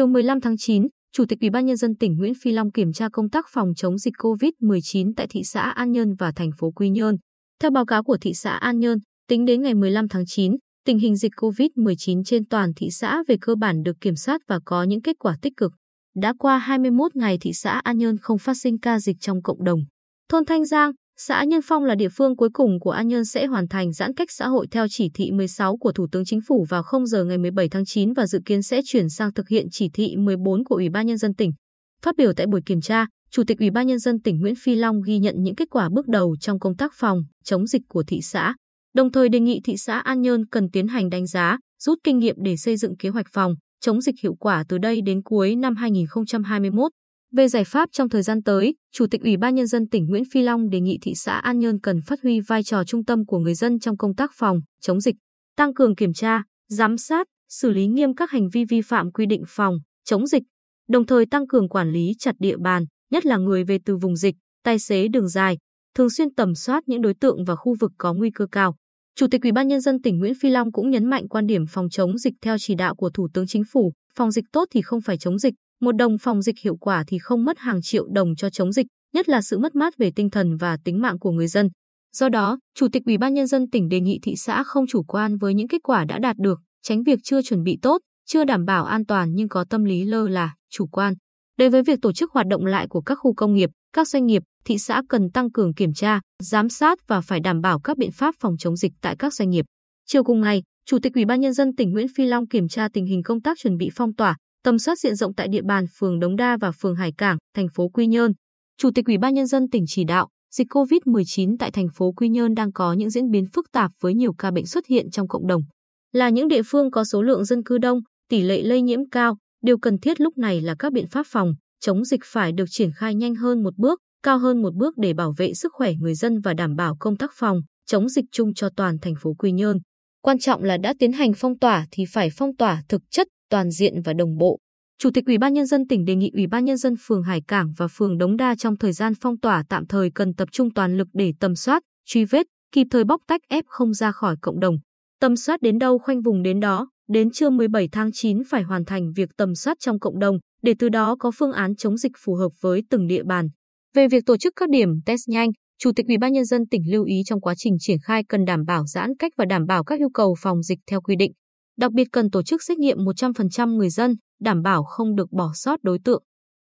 Chiều 15 tháng 9, Chủ tịch Ủy ban nhân dân tỉnh Nguyễn Phi Long kiểm tra công tác phòng chống dịch COVID-19 tại thị xã An Nhơn và thành phố Quy Nhơn. Theo báo cáo của thị xã An Nhơn, tính đến ngày 15 tháng 9, tình hình dịch COVID-19 trên toàn thị xã về cơ bản được kiểm soát và có những kết quả tích cực. Đã qua 21 ngày thị xã An Nhơn không phát sinh ca dịch trong cộng đồng. Thôn Thanh Giang, xã Nhân Phong là địa phương cuối cùng của An Nhơn sẽ hoàn thành giãn cách xã hội theo chỉ thị 16 của Thủ tướng Chính phủ vào 0 giờ ngày 17 tháng 9 và dự kiến sẽ chuyển sang thực hiện chỉ thị 14 của Ủy ban Nhân dân tỉnh. Phát biểu tại buổi kiểm tra, Chủ tịch Ủy ban Nhân dân tỉnh Nguyễn Phi Long ghi nhận những kết quả bước đầu trong công tác phòng, chống dịch của thị xã, đồng thời đề nghị thị xã An Nhơn cần tiến hành đánh giá, rút kinh nghiệm để xây dựng kế hoạch phòng, chống dịch hiệu quả từ đây đến cuối năm 2021. Về giải pháp trong thời gian tới, Chủ tịch Ủy ban Nhân dân tỉnh Nguyễn Phi Long đề nghị thị xã An Nhơn cần phát huy vai trò trung tâm của người dân trong công tác phòng, chống dịch, tăng cường kiểm tra, giám sát, xử lý nghiêm các hành vi vi phạm quy định phòng, chống dịch, đồng thời tăng cường quản lý chặt địa bàn, nhất là người về từ vùng dịch, tài xế đường dài, thường xuyên tầm soát những đối tượng và khu vực có nguy cơ cao. Chủ tịch Ủy ban nhân dân tỉnh Nguyễn Phi Long cũng nhấn mạnh quan điểm phòng chống dịch theo chỉ đạo của Thủ tướng Chính phủ, phòng dịch tốt thì không phải chống dịch, một đồng phòng dịch hiệu quả thì không mất hàng triệu đồng cho chống dịch, nhất là sự mất mát về tinh thần và tính mạng của người dân. Do đó, Chủ tịch Ủy ban nhân dân tỉnh đề nghị thị xã không chủ quan với những kết quả đã đạt được, tránh việc chưa chuẩn bị tốt, chưa đảm bảo an toàn nhưng có tâm lý lơ là, chủ quan. Đối với việc tổ chức hoạt động lại của các khu công nghiệp, các doanh nghiệp, thị xã cần tăng cường kiểm tra, giám sát và phải đảm bảo các biện pháp phòng chống dịch tại các doanh nghiệp. Chiều cùng ngày, Chủ tịch Ủy ban nhân dân tỉnh Nguyễn Phi Long kiểm tra tình hình công tác chuẩn bị phong tỏa, tầm soát diện rộng tại địa bàn phường Đống Đa và phường Hải Cảng, thành phố Quy Nhơn. Chủ tịch Ủy ban nhân dân tỉnh chỉ đạo, dịch COVID-19 tại thành phố Quy Nhơn đang có những diễn biến phức tạp với nhiều ca bệnh xuất hiện trong cộng đồng. Là những địa phương có số lượng dân cư đông, tỷ lệ lây nhiễm cao, điều cần thiết lúc này là các biện pháp phòng, chống dịch phải được triển khai nhanh hơn một bước, cao hơn một bước để bảo vệ sức khỏe người dân và đảm bảo công tác phòng, chống dịch chung cho toàn thành phố Quy Nhơn. Quan trọng là đã tiến hành phong tỏa thì phải phong tỏa thực chất, toàn diện và đồng bộ. Chủ tịch Ủy ban nhân dân tỉnh đề nghị Ủy ban nhân dân phường Hải Cảng và phường Đống Đa trong thời gian phong tỏa tạm thời cần tập trung toàn lực để tầm soát, truy vết, kịp thời bóc tách f không ra khỏi cộng đồng. Tầm soát đến đâu khoanh vùng đến đó, đến trưa 17 tháng 9 phải hoàn thành việc tầm soát trong cộng đồng, để từ đó có phương án chống dịch phù hợp với từng địa bàn. Về việc tổ chức các điểm test nhanh, Chủ tịch Ủy ban nhân dân tỉnh lưu ý trong quá trình triển khai cần đảm bảo giãn cách và đảm bảo các yêu cầu phòng dịch theo quy định. Đặc biệt cần tổ chức xét nghiệm 100% người dân, đảm bảo không được bỏ sót đối tượng.